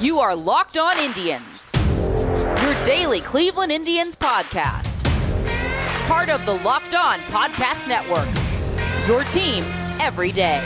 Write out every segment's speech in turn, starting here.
You are Locked On Indians, your daily Cleveland Indians podcast. Part of the Locked On Podcast Network, your team every day.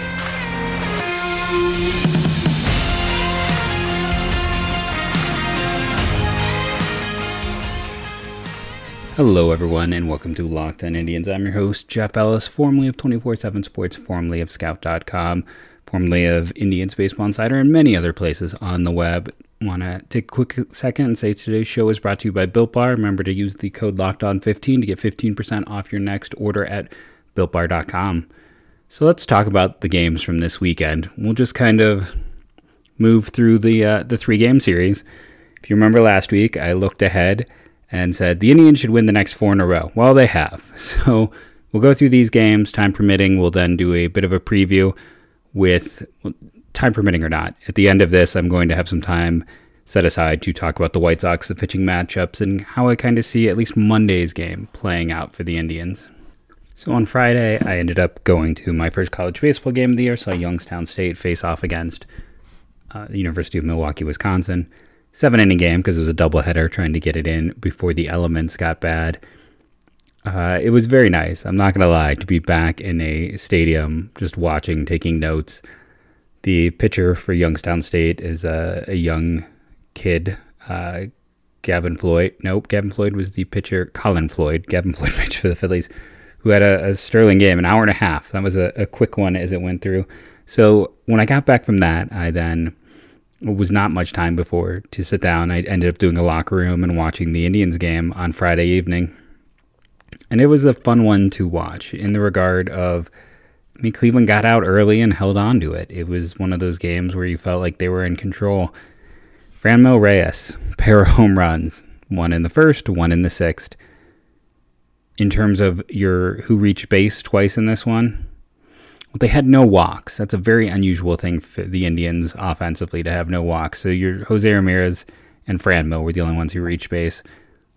Hello, everyone, and welcome to Locked On Indians. I'm your host, Jeff Ellis, formerly of 24 7 Sports, formerly of Scout.com, formerly of Indians Baseball Insider, and many other places on the web. Want to take a quick second and say today's show is brought to you by Built Bar. Remember to use the code LOCKEDON15 to get 15% off your next order at BuiltBar.com. So let's talk about the games from this weekend. We'll just kind of move through the uh, the three game series. If you remember last week, I looked ahead and said the Indians should win the next four in a row. Well, they have. So we'll go through these games, time permitting. We'll then do a bit of a preview with time permitting or not. At the end of this, I'm going to have some time set aside to talk about the White Sox, the pitching matchups, and how I kind of see at least Monday's game playing out for the Indians. So on Friday, I ended up going to my first college baseball game of the year. Saw Youngstown State face off against uh, the University of Milwaukee, Wisconsin seven inning game because it was a doubleheader trying to get it in before the elements got bad. Uh, it was very nice. I'm not going to lie to be back in a stadium just watching, taking notes. The pitcher for Youngstown State is a, a young kid, uh, Gavin Floyd. Nope, Gavin Floyd was the pitcher. Colin Floyd, Gavin Floyd pitched for the Phillies, who had a, a sterling game, an hour and a half. That was a, a quick one as it went through. So when I got back from that, I then it was not much time before to sit down. I ended up doing a locker room and watching the Indians game on Friday evening. And it was a fun one to watch in the regard of, I mean, Cleveland got out early and held on to it. It was one of those games where you felt like they were in control. Franmil Reyes, pair of home runs, one in the first, one in the sixth. In terms of your who reached base twice in this one, they had no walks. That's a very unusual thing for the Indians offensively to have no walks. So your Jose Ramirez and Franmil were the only ones who reached base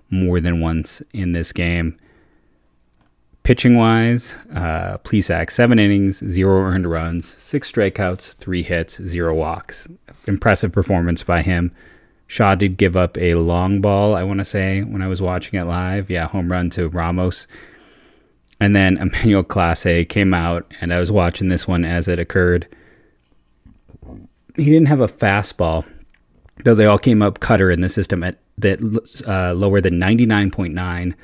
more than once in this game. Pitching wise, uh, Plesac, seven innings, zero earned runs, six strikeouts, three hits, zero walks. Impressive performance by him. Shaw did give up a long ball, I want to say, when I was watching it live. Yeah, home run to Ramos and then Emmanuel Clase came out, and I was watching this one as it occurred. He didn't have a fastball, though they all came up cutter in the system at that uh, lower than 99.9.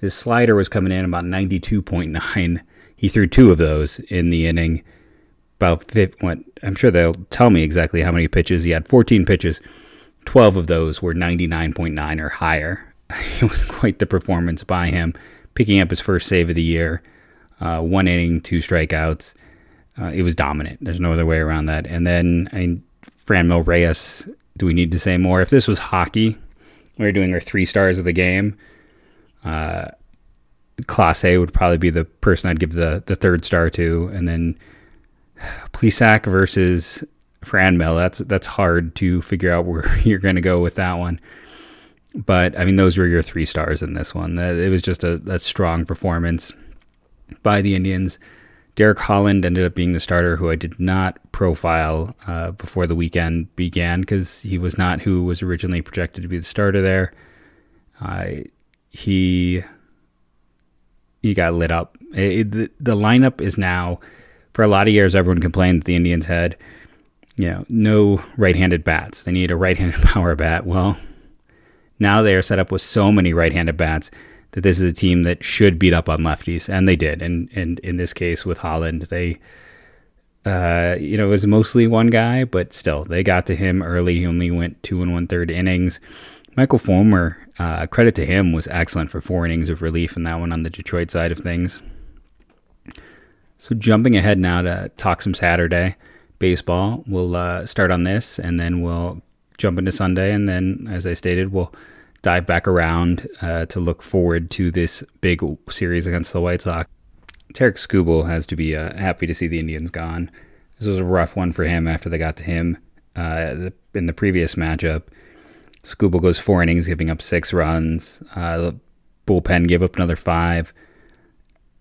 His slider was coming in about 92.9. He threw two of those in the inning. About what I'm sure they'll tell me exactly how many pitches he had. 14 pitches. 12 of those were 99.9 or higher. it was quite the performance by him picking up his first save of the year. Uh, one inning, two strikeouts. Uh, it was dominant. There's no other way around that. And then, I mean, Franmil Reyes, do we need to say more? If this was hockey, we are doing our three stars of the game. Uh, A would probably be the person I'd give the, the third star to. And then Plesac versus Franmil. That's that's hard to figure out where you're going to go with that one. But I mean, those were your three stars in this one. It was just a, a strong performance by the Indians. Derek Holland ended up being the starter, who I did not profile uh, before the weekend began because he was not who was originally projected to be the starter there. Uh, he he got lit up. It, the, the lineup is now, for a lot of years, everyone complained that the Indians had, you know, no right-handed bats. They need a right-handed power bat. Well, now they are set up with so many right-handed bats that this is a team that should beat up on lefties, and they did. And and in this case with Holland, they, uh, you know, it was mostly one guy, but still they got to him early. He only went two and one third innings. Michael Fulmer, uh, credit to him, was excellent for four innings of relief in that one on the Detroit side of things. So jumping ahead now to talk some Saturday baseball, we'll uh, start on this, and then we'll jump into Sunday, and then, as I stated, we'll dive back around uh, to look forward to this big series against the White Sox. Tarik Skubal has to be uh, happy to see the Indians gone. This was a rough one for him after they got to him uh, in the previous matchup. Skubal goes four innings, giving up six runs. Uh, bullpen gave up another five.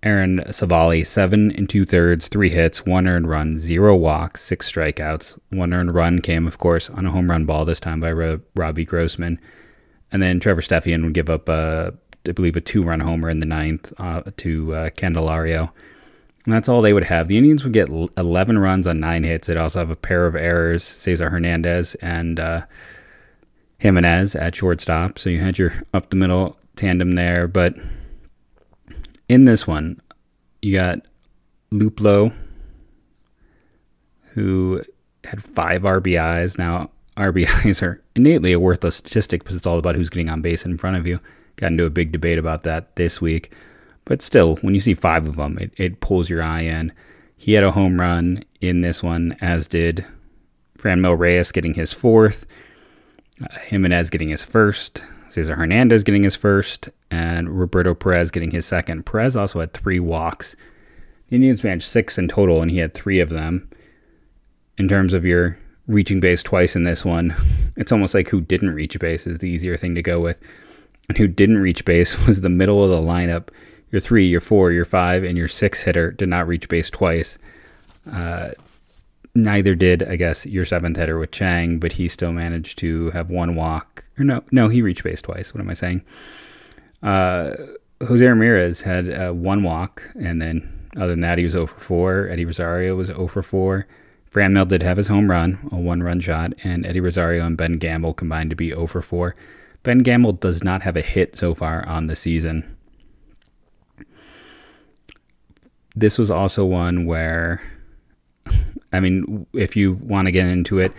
Aaron Civale, seven and two thirds, three hits, one earned run, zero walks, six strikeouts. One earned run came, of course, on a home run ball this time by Robbie Grossman. And then Trevor Stephan would give up, a, I believe, a two run homer in the ninth uh, to uh, Candelario. And that's all they would have. The Indians would get 11 runs on nine hits. They'd also have a pair of errors, Cesar Hernandez and uh, Jimenez at shortstop. So you had your up the middle tandem there. But in this one, you got Luplow, who had five RBIs. Now, RBIs are innately a worthless statistic because it's all about who's getting on base in front of you. Got into a big debate about that this week. But still, when you see five of them, it, it pulls your eye in. He had a home run in this one, as did Franmil Reyes getting his fourth, uh, Jimenez getting his first, Cesar Hernandez getting his first, and Roberto Perez getting his second. Perez also had three walks. The Indians managed six in total, and he had three of them. In terms of your reaching base twice in this one, it's almost like who didn't reach base is the easier thing to go with. And who didn't reach base was the middle of the lineup. Your three, your four, your five, and your six hitter did not reach base twice. Uh, neither did, I guess, your seventh hitter with Chang, but he still managed to have one walk. Or no, no, he reached base twice. What am I saying? Uh, Jose Ramirez had uh, one walk, and then other than that, he was 0 for 4. Eddie Rosario was 0 for 4. Franmil did have his home run, a one run shot, and Eddie Rosario and Ben Gamel combined to be 0 for 4. Ben Gamel does not have a hit so far on the season. This was also one where I mean, if you want to get into it,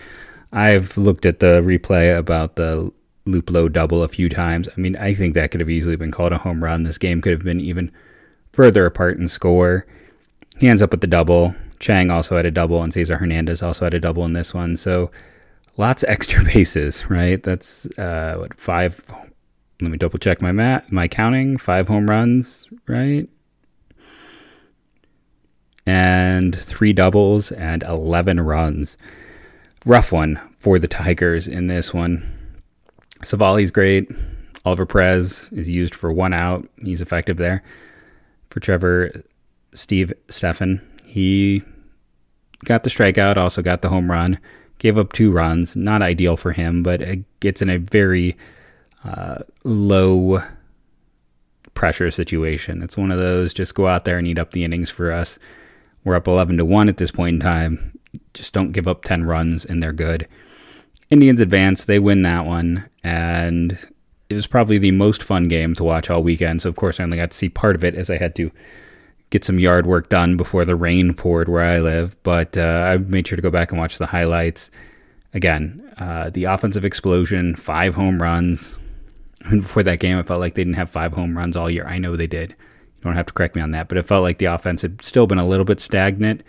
I've looked at the replay about the Luplow double a few times. I mean, I think that could have easily been called a home run. This game could have been even further apart in score. He ends up with the double. Chang also had a double, and Cesar Hernandez also had a double in this one. So lots of extra bases, right? That's uh, what five. Let me double check my mat, my counting. Five home runs, right? And three doubles and 11 runs. Rough one for the Tigers in this one. Civale's great. Oliver Perez is used for one out. He's effective there. For Trevor, Steve Stephan, he got the strikeout, also got the home run, gave up two runs. Not ideal for him, but it gets in a very uh, low pressure situation. It's one of those just go out there and eat up the innings for us. We're up 11 to 1 at this point in time. Just don't give up 10 runs and they're good. Indians advance, they win that one, and it was probably the most fun game to watch all weekend. So, of course, I only got to see part of it as I had to get some yard work done before the rain poured where I live. But uh, I made sure to go back and watch the highlights. Again, uh, the offensive explosion, five home runs. And before that game, I felt like they didn't have five home runs all year. I know they did. You don't have to correct me on that, but it felt like the offense had still been a little bit stagnant,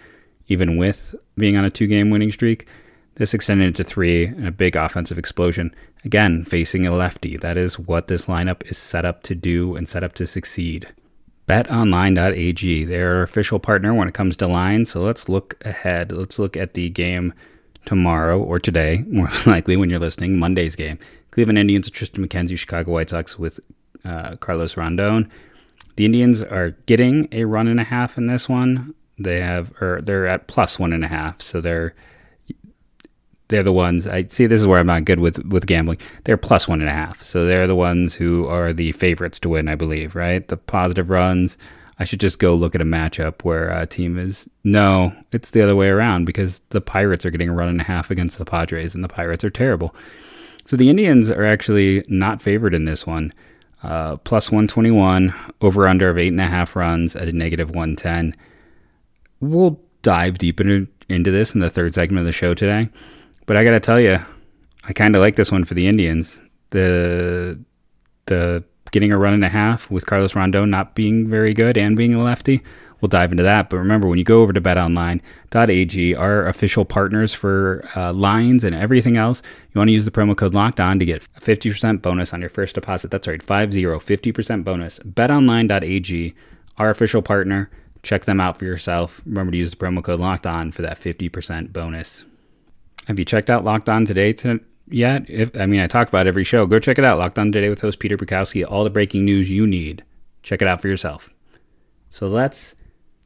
even with being on a two game winning streak. This extended into three and a big offensive explosion. Again, facing a lefty. That is what this lineup is set up to do and set up to succeed. BetOnline.ag, our official partner when it comes to lines. So let's look ahead. Let's look at the game tomorrow or today, more than likely when you're listening, Monday's game. Cleveland Indians with Triston McKenzie, Chicago White Sox with uh, Carlos Rondon. The Indians are getting a run and a half in this one. They have, or they're at plus one and a half, so they're they're the ones. I see. This is where I'm not good with with gambling. They're plus one and a half, so they're the ones who are the favorites to win. I believe, right? The positive runs. I should just go look at a matchup where a team is. No, it's the other way around because the Pirates are getting a run and a half against the Padres, and the Pirates are terrible. So the Indians are actually not favored in this one. Uh, plus 121, over under of 8.5 runs at a negative 110. We'll dive deep into, into this in the third segment of the show today. But I got to tell you, I kind of like this one for the Indians. The the getting a run and a half with Carlos Rondon not being very good and being a lefty we'll dive into that. But remember, when you go over to betonline.ag, our official partners for uh, lines and everything else, you want to use the promo code locked on to get a 50% bonus on your first deposit. That's right, 50, 50% bonus. Betonline.ag, our official partner. Check them out for yourself. Remember to use the promo code locked on for that 50% bonus. Have you checked out Locked On today to, yet? If I mean, I talk about every show. Go check it out. Locked On today with host Peter Bukowski. All the breaking news you need. Check it out for yourself. So let's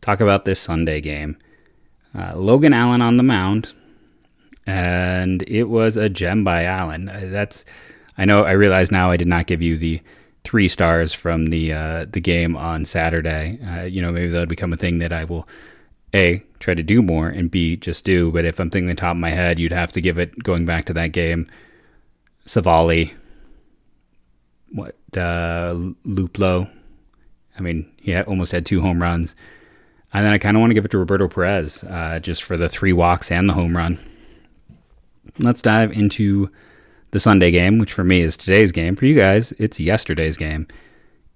talk about this Sunday game. Uh, Logan Allen on the mound, and it was a gem by Allen. Uh, that's I know I realize now I did not give you the three stars from the uh, the game on Saturday. Uh, you know, maybe that'll become a thing that I will a try to do more and b just do. But if I'm thinking the top of my head, you'd have to give it going back to that game. Civale, what uh, Luplow. I mean, he had, almost had two home runs. And then I kind of want to give it to Roberto Perez uh, just for the three walks and the home run. Let's dive into the Sunday game, which for me is today's game. For you guys, it's yesterday's game.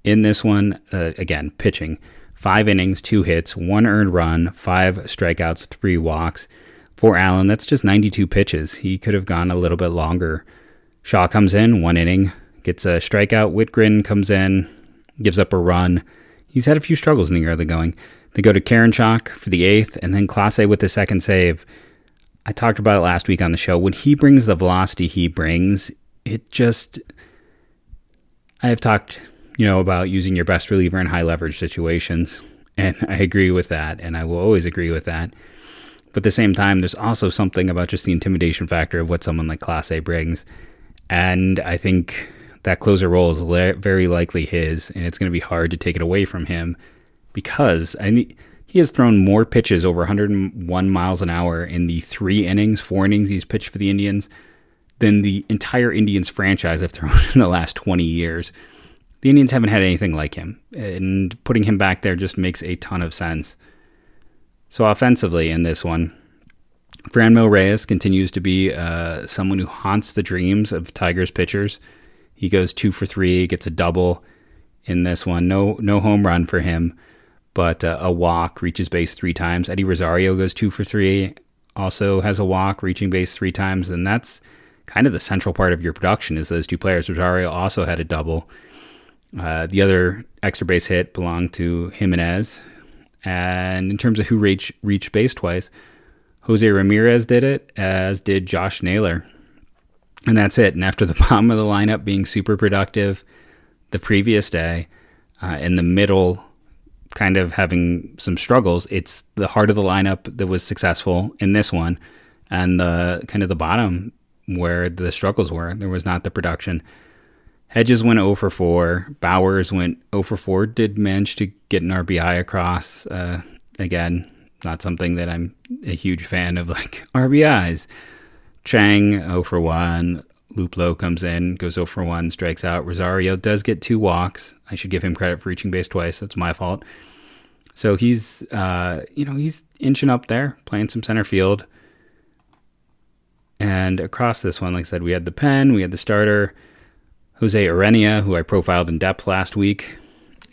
In this one, uh, again, pitching five innings, two hits, one earned run, five strikeouts, three walks. For Allen, that's just 92 pitches. He could have gone a little bit longer. Shaw comes in, one inning, gets a strikeout. Wittgren comes in, gives up a run. He's had a few struggles in the early going. They go to Karinchak for the eighth, and then Clase with the second save. I talked about it last week on the show. When he brings the velocity he brings, it just. I have talked, you know, about using your best reliever in high leverage situations, and I agree with that, and I will always agree with that. But at the same time, there's also something about just the intimidation factor of what someone like Clase brings. And I think that closer role is very likely his, and it's going to be hard to take it away from him because I mean, he has thrown more pitches over 101 miles an hour in the three innings, four innings he's pitched for the Indians than the entire Indians franchise have thrown in the last 20 years. The Indians haven't had anything like him, and putting him back there just makes a ton of sense. So, offensively, in this one, Franmil Reyes continues to be uh, someone who haunts the dreams of Tigers pitchers. He goes two for three, gets a double in this one. No, no home run for him but uh, a walk, reaches base three times. Eddie Rosario goes two for three, also has a walk, reaching base three times, and that's kind of the central part of your production is those two players. Rosario also had a double. Uh, the other extra base hit belonged to Jimenez. And in terms of who reached, reached base twice, Jose Ramirez did it, as did Josh Naylor. And that's it. And after the bottom of the lineup being super productive the previous day, uh, in the middle kind of having some struggles. It's the heart of the lineup that was successful in this one, and the kind of the bottom where the struggles were. There was not the production. Hedges went 0 for 4. Bauers went 0 for 4. Did manage to get an RBI across. Uh, again, not something that I'm a huge fan of, like RBIs. Chang 0 for 1. Luplow comes in, goes 0 for 1, strikes out. Rosario does get two walks. I should give him credit for reaching base twice. That's my fault. So he's, uh, you know, he's inching up there, playing some center field. And across this one, like I said, we had the pen, we had the starter, Jose Urena, who I profiled in depth last week.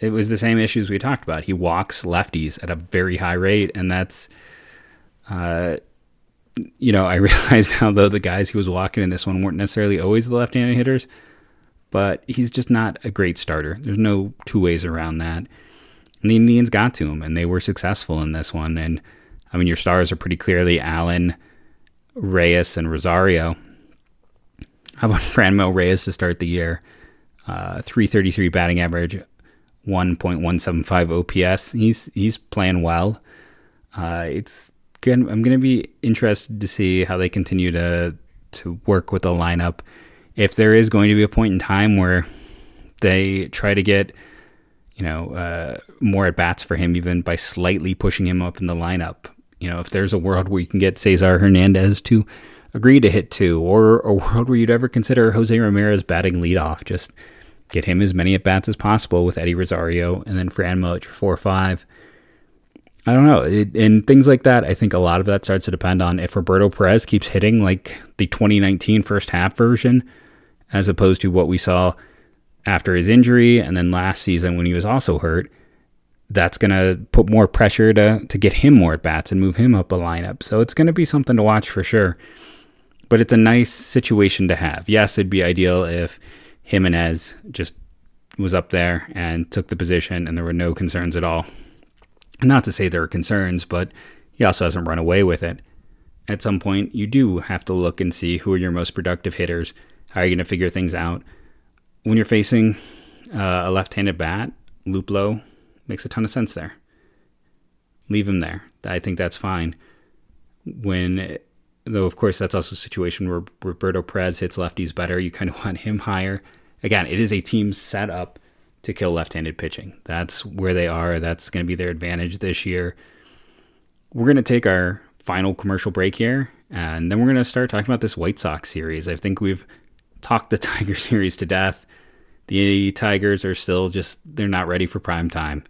It was the same issues we talked about. He walks lefties at a very high rate, and that's, uh, you know, I realized how though the guys he was walking in this one weren't necessarily always the left-handed hitters, but he's just not a great starter. There's no two ways around that. And the Indians got to him, and they were successful in this one. And I mean, your stars are pretty clearly Allen, Reyes, and Rosario. How about Franmil Reyes to start the year? Uh, 333 batting average, 1.175 OPS. He's he's playing well. Uh, it's good. I'm going to be interested to see how they continue to to work with the lineup. If there is going to be a point in time where they try to get you know, uh, more at bats for him, even by slightly pushing him up in the lineup. You know, if there's a world where you can get Cesar Hernandez to agree to hit two, or a world where you'd ever consider Jose Ramirez batting leadoff, just get him as many at bats as possible with Eddie Rosario and then Franmil at your four or five. I don't know. It, and things like that, I think a lot of that starts to depend on if Roberto Perez keeps hitting like the 2019 first half version, as opposed to what we saw after his injury and then last season when he was also hurt, that's going to put more pressure to, to get him more at bats and move him up a lineup. So it's going to be something to watch for sure. But it's a nice situation to have. Yes, it'd be ideal if Jimenez just was up there and took the position and there were no concerns at all. Not to say there are concerns, but he also hasn't run away with it. At some point, you do have to look and see who are your most productive hitters. How are you going to figure things out? When you're facing uh, a left-handed bat, Luplow makes a ton of sense there. leave him there. I think that's fine. When, though, of course, that's also a situation where Roberto Perez hits lefties better. You kind of want him higher. Again, it is a team set up to kill left-handed pitching. That's where they are. That's going to be their advantage this year. We're going to take our final commercial break here, and then we're going to start talking about this White Sox series. I think we've talked the Tiger series to death. The Tigers are still just they're not ready for prime time.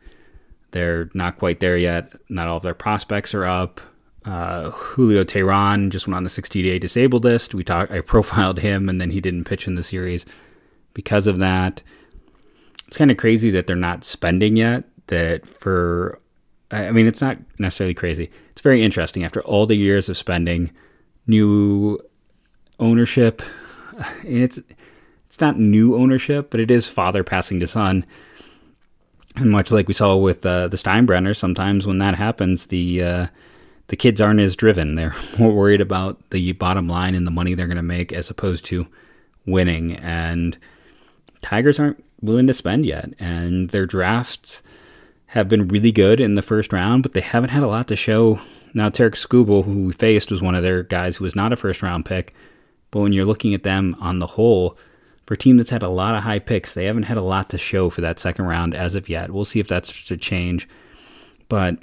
They're not quite there yet. Not all of their prospects are up. Uh, Julio Teheran just went on the 60-day disabled list. We talked. I profiled him, and then he didn't pitch in the series because of that. It's kind of crazy that they're not spending yet. That for, I mean, it's not necessarily crazy. It's very interesting. After all the years of spending, new ownership, and it's it's not new ownership, but it is father passing to son. And much like we saw with uh, the Steinbrenner, sometimes when that happens, the uh, the kids aren't as driven. They're more worried about the bottom line and the money they're going to make as opposed to winning. And Tigers aren't willing to spend yet, and their drafts have been really good in the first round, but they haven't had a lot to show. Now, Tarik Skubal, who we faced, was one of their guys who was not a first round pick. But when you're looking at them on the whole, for a team that's had a lot of high picks, they haven't had a lot to show for that second round as of yet. We'll see if that's to change. But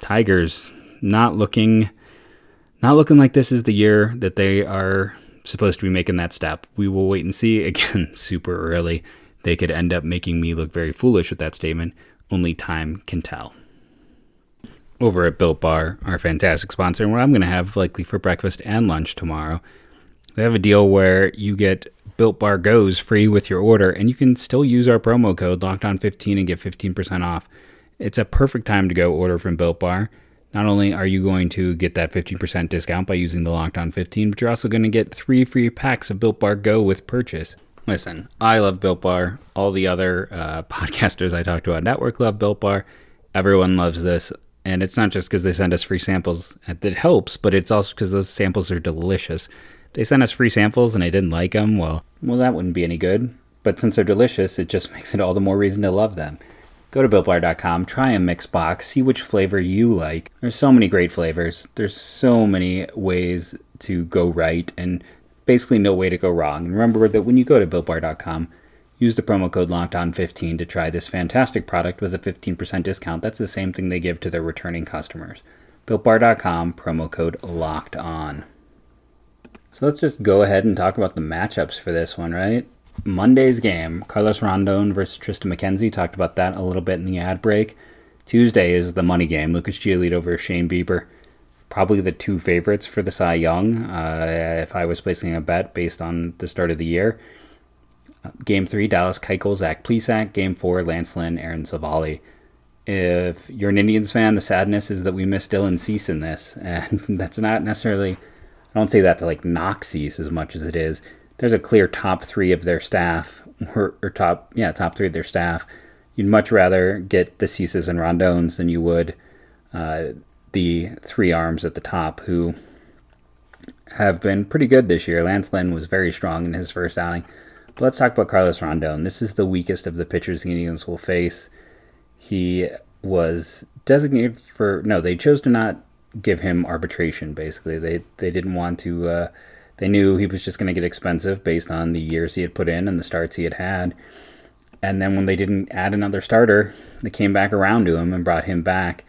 Tigers not looking not looking like this is the year that they are supposed to be making that step. We will wait and see. Again, super early. They could end up making me look very foolish with that statement. Only time can tell. Over at Built Bar, our fantastic sponsor, and what I'm going to have likely for breakfast and lunch tomorrow, they have a deal where you get Built Bar Goes free with your order, and you can still use our promo code Locked On 15 and get 15% off. It's a perfect time to go order from Built Bar. Not only are you going to get that 15% discount by using the Locked On 15, but you're also going to get three free packs of Built Bar Go with purchase. Listen, I love Built Bar. All the other uh, podcasters I talk to on Network love Built Bar. Everyone loves this. And it's not just because they send us free samples that helps, but it's also because those samples are delicious they sent us free samples and I didn't like them, well, well, that wouldn't be any good. But since they're delicious, it just makes it all the more reason to love them. Go to BuiltBar.com, try a mix box, see which flavor you like. There's so many great flavors. There's so many ways to go right, and basically no way to go wrong. And remember that when you go to BuiltBar.com, use the promo code LOCKEDON15 to try this fantastic product with a 15% discount. That's the same thing they give to their returning customers. BuiltBar.com, promo code LOCKEDON. So let's just go ahead and talk about the matchups for this one, right? Monday's game, Carlos Rondon versus Triston McKenzie. Talked about that a little bit in the ad break. Tuesday is the money game, Lucas Giolito versus Shane Bieber. Probably the two favorites for the Cy Young, uh, if I was placing a bet based on the start of the year. Game three, Dallas Keuchel, Zach Plesac. Game four, Lance Lynn, Aaron Civale. If you're an Indians fan, the sadness is that we miss Dylan Cease in this, and that's not necessarily I don't say that to like Cease as much as it is. There's a clear top three of their staff, or, or top, yeah, top three of their staff. You'd much rather get the Ceases and Rondones than you would uh, the three arms at the top, who have been pretty good this year. Lance Lynn was very strong in his first outing. But let's talk about Carlos Rondon. This is the weakest of the pitchers the Indians will face. He was designated for no, they chose to not give him arbitration. Basically, they they didn't want to. Uh, they knew he was just going to get expensive based on the years he had put in and the starts he had had. And then when they didn't add another starter, they came back around to him and brought him back.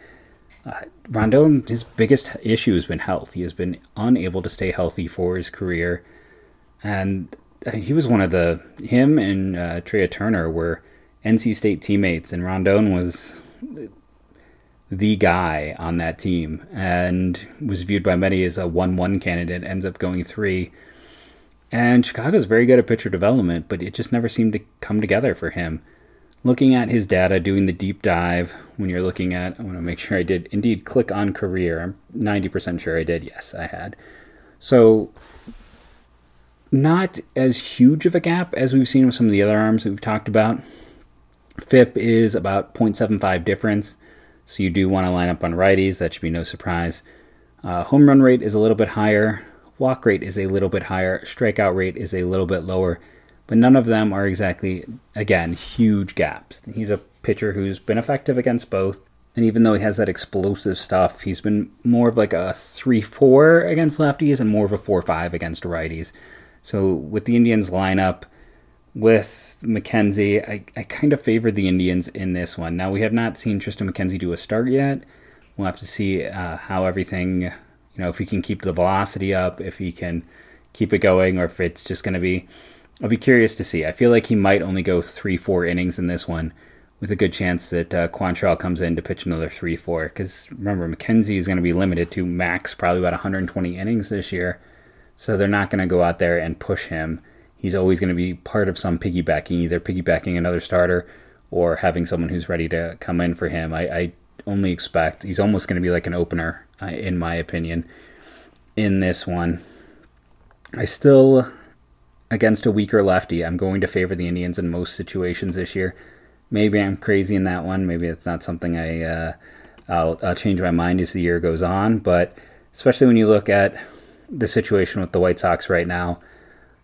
Uh, Rondon, his biggest issue has been health. He has been unable to stay healthy for his career, and uh, he was one of the him and uh, Turner were NC State teammates, and Rondon was the guy on that team and was viewed by many as a 1 1 candidate, ends up going three. And Chicago's very good at pitcher development, but it just never seemed to come together for him. Looking at his data, doing the deep dive, when you're looking at, I want to make sure I did indeed click on career. I'm 90% sure I did. Yes, I had. So, not as huge of a gap as we've seen with some of the other arms that we've talked about. FIP is about 0.75 difference. So you do want to line up on righties. That should be no surprise. Uh, home run rate is a little bit higher. Walk rate is a little bit higher. Strikeout rate is a little bit lower. But none of them are exactly, again, huge gaps. He's a pitcher who's been effective against both. And even though he has that explosive stuff, he's been more of like a 3 4 against lefties and more of a 4 5 against righties. So with the Indians lineup, with McKenzie, I, I kind of favored the Indians in this one. Now, we have not seen Triston McKenzie do a start yet. We'll have to see uh, how everything, you know, if he can keep the velocity up, if he can keep it going, or if it's just going to be. I'll be curious to see. I feel like he might only go three, four innings in this one with a good chance that uh, Quantrill comes in to pitch another 3 4. Because remember, McKenzie is going to be limited to max probably about 120 innings this year. So they're not going to go out there and push him. He's always going to be part of some piggybacking, either piggybacking another starter or having someone who's ready to come in for him. I, I only expect he's almost going to be like an opener, uh, in my opinion, in this one. I still, against a weaker lefty, I'm going to favor the Indians in most situations this year maybe I'm crazy in that one. Maybe it's not something I uh, I'll, I'll change my mind as the year goes on. But especially when you look at the situation with the White Sox right now,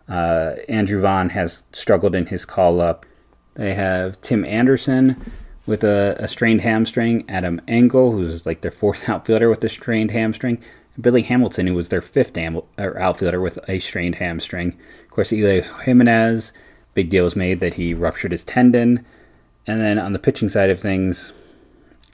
uh, Andrew Vaughn has struggled in his call up. They have Tim Anderson with a, a strained hamstring, Adam Engel, who's like their fourth outfielder with a strained hamstring, Billy Hamilton, who was their fifth outfielder with a strained hamstring. Of course, Eloy Jimenez, big deal was made that he ruptured his tendon. And then on the pitching side of things,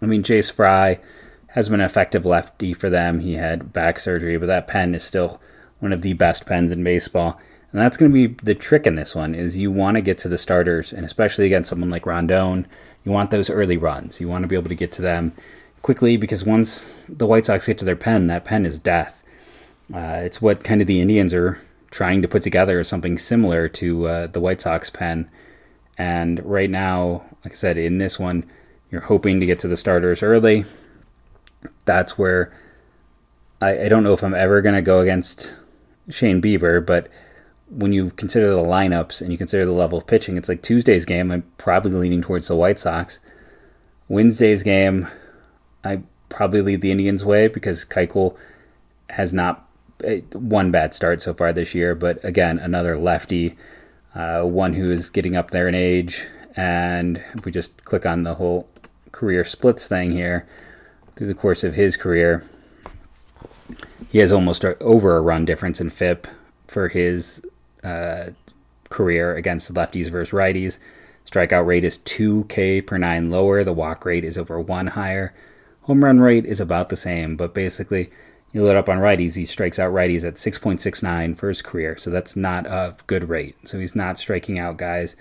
I mean, Jace Fry has been an effective lefty for them. He had back surgery, but that pen is still one of the best pens in baseball. And that's going to be the trick in this one is you want to get to the starters, and especially against someone like Rondon, you want those early runs. You want to be able to get to them quickly because once the White Sox get to their pen, that pen is death. Uh, it's what kind of the Indians are trying to put together, something similar to uh, the White Sox pen. And right now, like I said, in this one, you're hoping to get to the starters early. That's where I, I don't know if I'm ever going to go against Shane Bieber, but when you consider the lineups and you consider the level of pitching, it's like Tuesday's game, I'm probably leaning towards the White Sox. Wednesday's game, I probably lead the Indians' way because Keuchel has not eh, one bad start so far this year, but again, another lefty uh, one who is getting up there in age. And if we just click on the whole career splits thing here, through the course of his career, he has almost over a run difference in FIP for his uh, career against lefties versus righties. Strikeout rate is 2K per nine lower. The walk rate is over one higher. Home run rate is about the same, but basically you load up on righties, he strikes out righties at 6.69 for his career. So that's not a good rate. So he's not striking out guys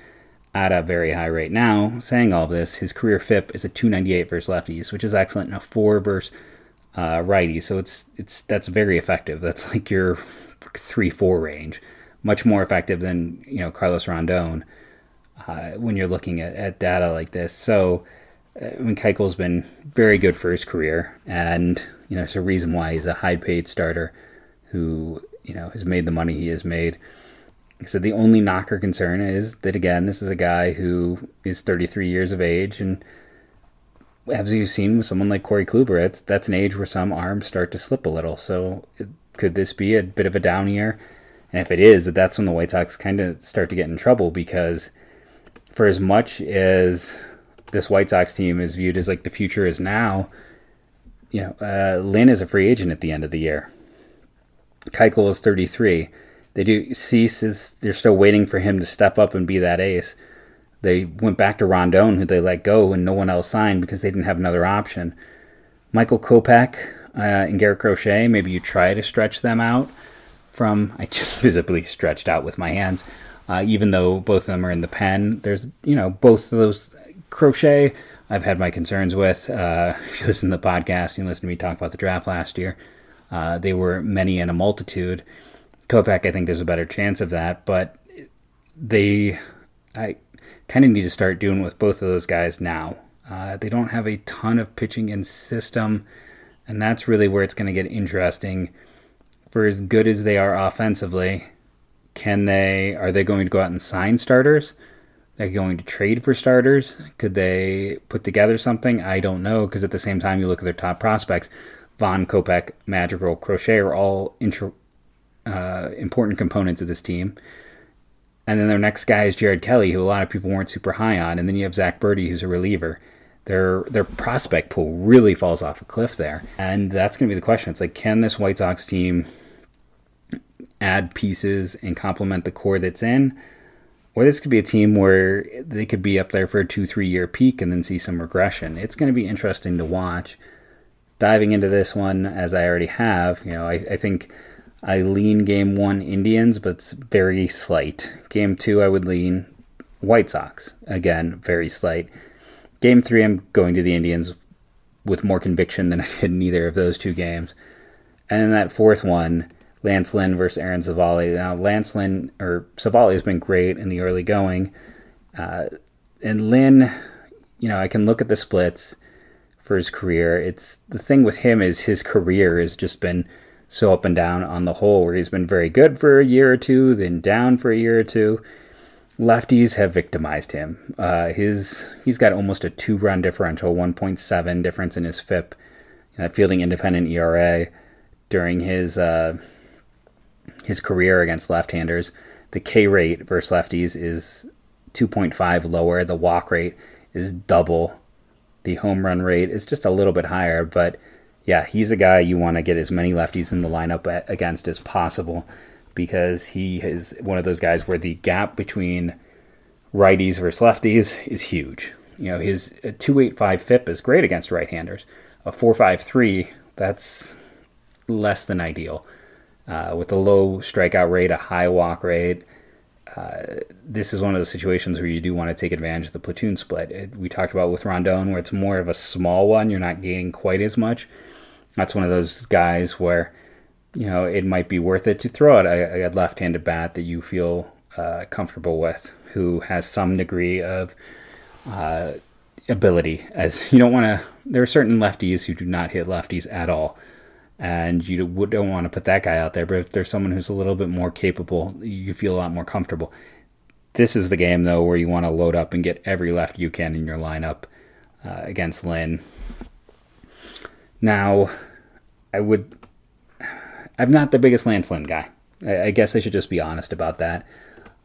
at a very high rate. Now, saying all this, his career FIP is a 298 versus lefties, which is excellent, and a 4 versus uh, righties. So it's it's that's very effective. That's like your 3 4 range. Much more effective than, you know, Carlos Rondon uh, when you're looking at, at data like this. So, I mean, Keuchel's been very good for his career, and you know, it's a reason why he's a high-paid starter who you know has made the money he has made. So the only knocker concern is that again, this is a guy who is 33 years of age, and as you've seen with someone like Corey Kluber, it's, that's an age where some arms start to slip a little. So it, could this be a bit of a down year? And if it is, that's when the White Sox kind of start to get in trouble because for as much as this White Sox team is viewed as like the future is now, you know, uh, Lynn is a free agent at the end of the year. Keuchel is 33. They do Cease is they're still waiting for him to step up and be that ace. They went back to Rondon, who they let go, and no one else signed because they didn't have another option. Michael Kopech uh, and Garrett Crochet, maybe you try to stretch them out from. I just visibly stretched out with my hands, uh, even though both of them are in the pen. There's, you know, both of those Crochet, I've had my concerns with. Uh, if you listen to the podcast, you listen to me talk about the draft last year. Uh, they were many and a multitude. Kopech, I think there's a better chance of that, but they, I kind of need to start doing with both of those guys now. Uh, they don't have a ton of pitching in system, and that's really where it's going to get interesting. For as good as they are offensively, can they? Are they going to go out and sign starters? They're going to trade for starters. Could they put together something? I don't know because at the same time, you look at their top prospects. Vaughn Kopech, Madrigal, Crochet are all intro, uh, important components of this team. And then their next guy is Jared Kelley, who a lot of people weren't super high on. And then you have Zach Burdi, who's a reliever. Their their prospect pool really falls off a cliff there. And that's going to be the question. It's like, can this White Sox team add pieces and complement the core that's in? Or this could be a team where they could be up there for a two, three year peak and then see some regression. It's going to be interesting to watch. Diving into this one, as I already have, you know, I, I think I lean game one Indians, but it's very slight. Game two, I would lean White Sox. Again, very slight. Game three, I'm going to the Indians with more conviction than I did in either of those two games. And in that fourth one, Lance Lynn versus Aaron Civale. Now, Lance Lynn or Civale has been great in the early going. Uh, and Lynn, you know, I can look at the splits for his career. It's the thing with him is his career has just been so up and down on the whole, where he's been very good for a year or two, then down for a year or two lefties have victimized him. Uh, his he's got almost a two run differential, 1.7 difference in his FIP, uh, fielding independent ERA during his uh, his career against left-handers. The K rate versus lefties is 2.5 lower. The walk rate is double. The home run rate is just a little bit higher, but yeah, he's a guy you want to get as many lefties in the lineup against as possible because he is one of those guys where the gap between righties versus lefties is huge. You know, his 285 FIP is great against right handers. A 453, that's less than ideal. Uh, with a low strikeout rate, a high walk rate, uh, this is one of those situations where you do want to take advantage of the platoon split. It, we talked about with Rondon, where it's more of a small one, you're not gaining quite as much. That's one of those guys where you know, it might be worth it to throw out a, a left-handed bat that you feel uh, comfortable with, who has some degree of uh, ability. As you don't want to, there are certain lefties who do not hit lefties at all, and you don't want to put that guy out there. But if there's someone who's a little bit more capable, you feel a lot more comfortable. This is the game though where you want to load up and get every left you can in your lineup uh, against Lynn. Now, I would I'm not the biggest Lance Lynn guy. I, I guess I should just be honest about that.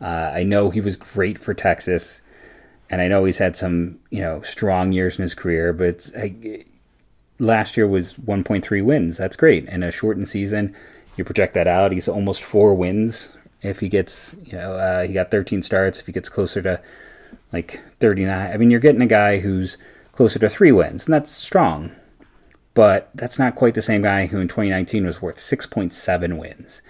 Uh, I know he was great for Texas, and I know he's had some you know strong years in his career. But I, last year was 1.3 wins. That's great. In a shortened season, you project that out. He's almost four wins if he gets you know uh, he got 13 starts. If he gets closer to like 39, I mean you're getting a guy who's closer to three wins, and that's strong but that's not quite the same guy who in 2019 was worth 6.7 wins.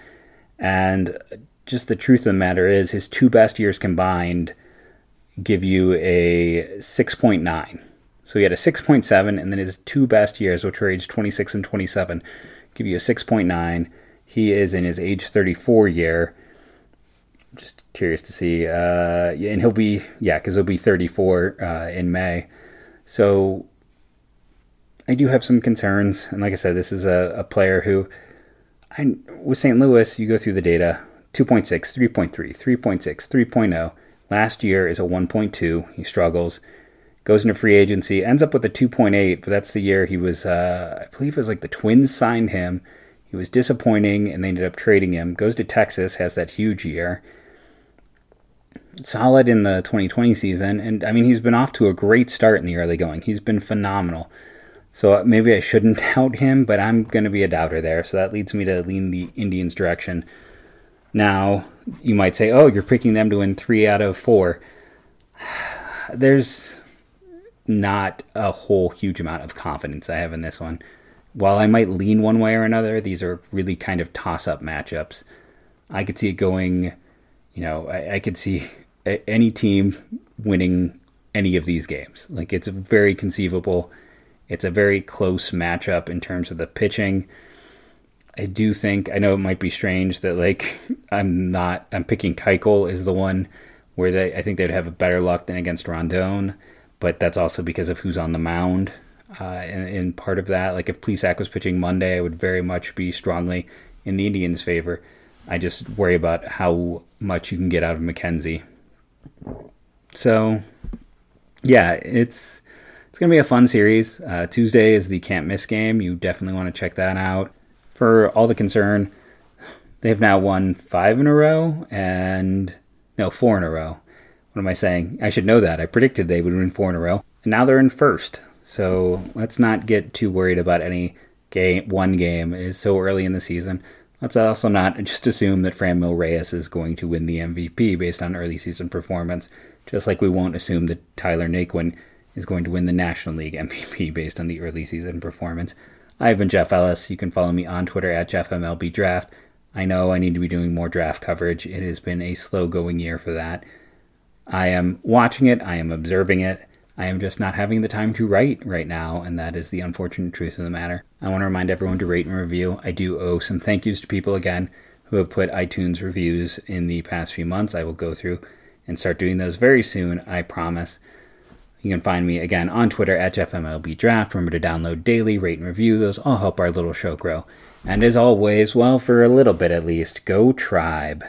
And just the truth of the matter is, his two best years combined give you a 6.9. So he had a 6.7, and then his two best years, which were age 26 and 27, give you a 6.9. He is in his age 34 year. Just curious to see. Uh, and he'll be, yeah, because he'll be 34 uh, in May. So I do have some concerns. And like I said, this is a, a player who, I, with St. Louis, you go through the data 2.6, 3.3, 3.6, 3.0. Last year is a 1.2. He struggles. Goes into free agency, ends up with a 2.8, but that's the year he was, uh, I believe it was like the Twins signed him. He was disappointing and they ended up trading him. Goes to Texas, has that huge year. Solid in the 2020 season. And I mean, he's been off to a great start in the early going. He's been phenomenal. So uh, maybe I shouldn't doubt him, but I'm going to be a doubter there. So that leads me to lean the Indians' direction. Now, you might say, oh, you're picking them to win three out of four. There's not a whole huge amount of confidence I have in this one. While I might lean one way or another, these are really kind of toss up matchups. I could see it going, you know, I, I could see any team winning any of these games. Like it's very conceivable it's a very close matchup in terms of the pitching. I do think I know it might be strange that like I'm not I'm picking Keuchel is the one where they I think they'd have a better luck than against Rondon, but that's also because of who's on the mound. Uh, and, and part of that, like if Plesac was pitching Monday, I would very much be strongly in the Indians' favor. I just worry about how much you can get out of McKenzie. So, yeah, it's it's going to be a fun series. Uh, Tuesday is the can't miss game. You definitely want to check that out. For all the concern, they've now won five in a row and no, four in a row. What am I saying? I should know that. I predicted they would win four in a row. and now they're in first. So let's not get too worried about any game, one game. It is so early in the season. Let's also not just assume that Franmil Reyes is going to win the MVP based on early season performance, just like we won't assume that Tyler Naquin is going to win the National League MVP based on the early season performance. I've been Jeff Ellis. You can follow me on Twitter at JeffMLBDraft. I know I need to be doing more draft coverage. It has been a slow going year for that. I am watching it, I am observing it. I am just not having the time to write right now, and that is the unfortunate truth of the matter. I want to remind everyone to rate and review. I do owe some thank yous to people again who have put iTunes reviews in the past few months. I will go through and start doing those very soon, I promise. You can find me again on Twitter at JeffMLBDraft. Remember to download daily, rate and review. Those all help our little show grow. And as always, well, for a little bit at least, go Tribe.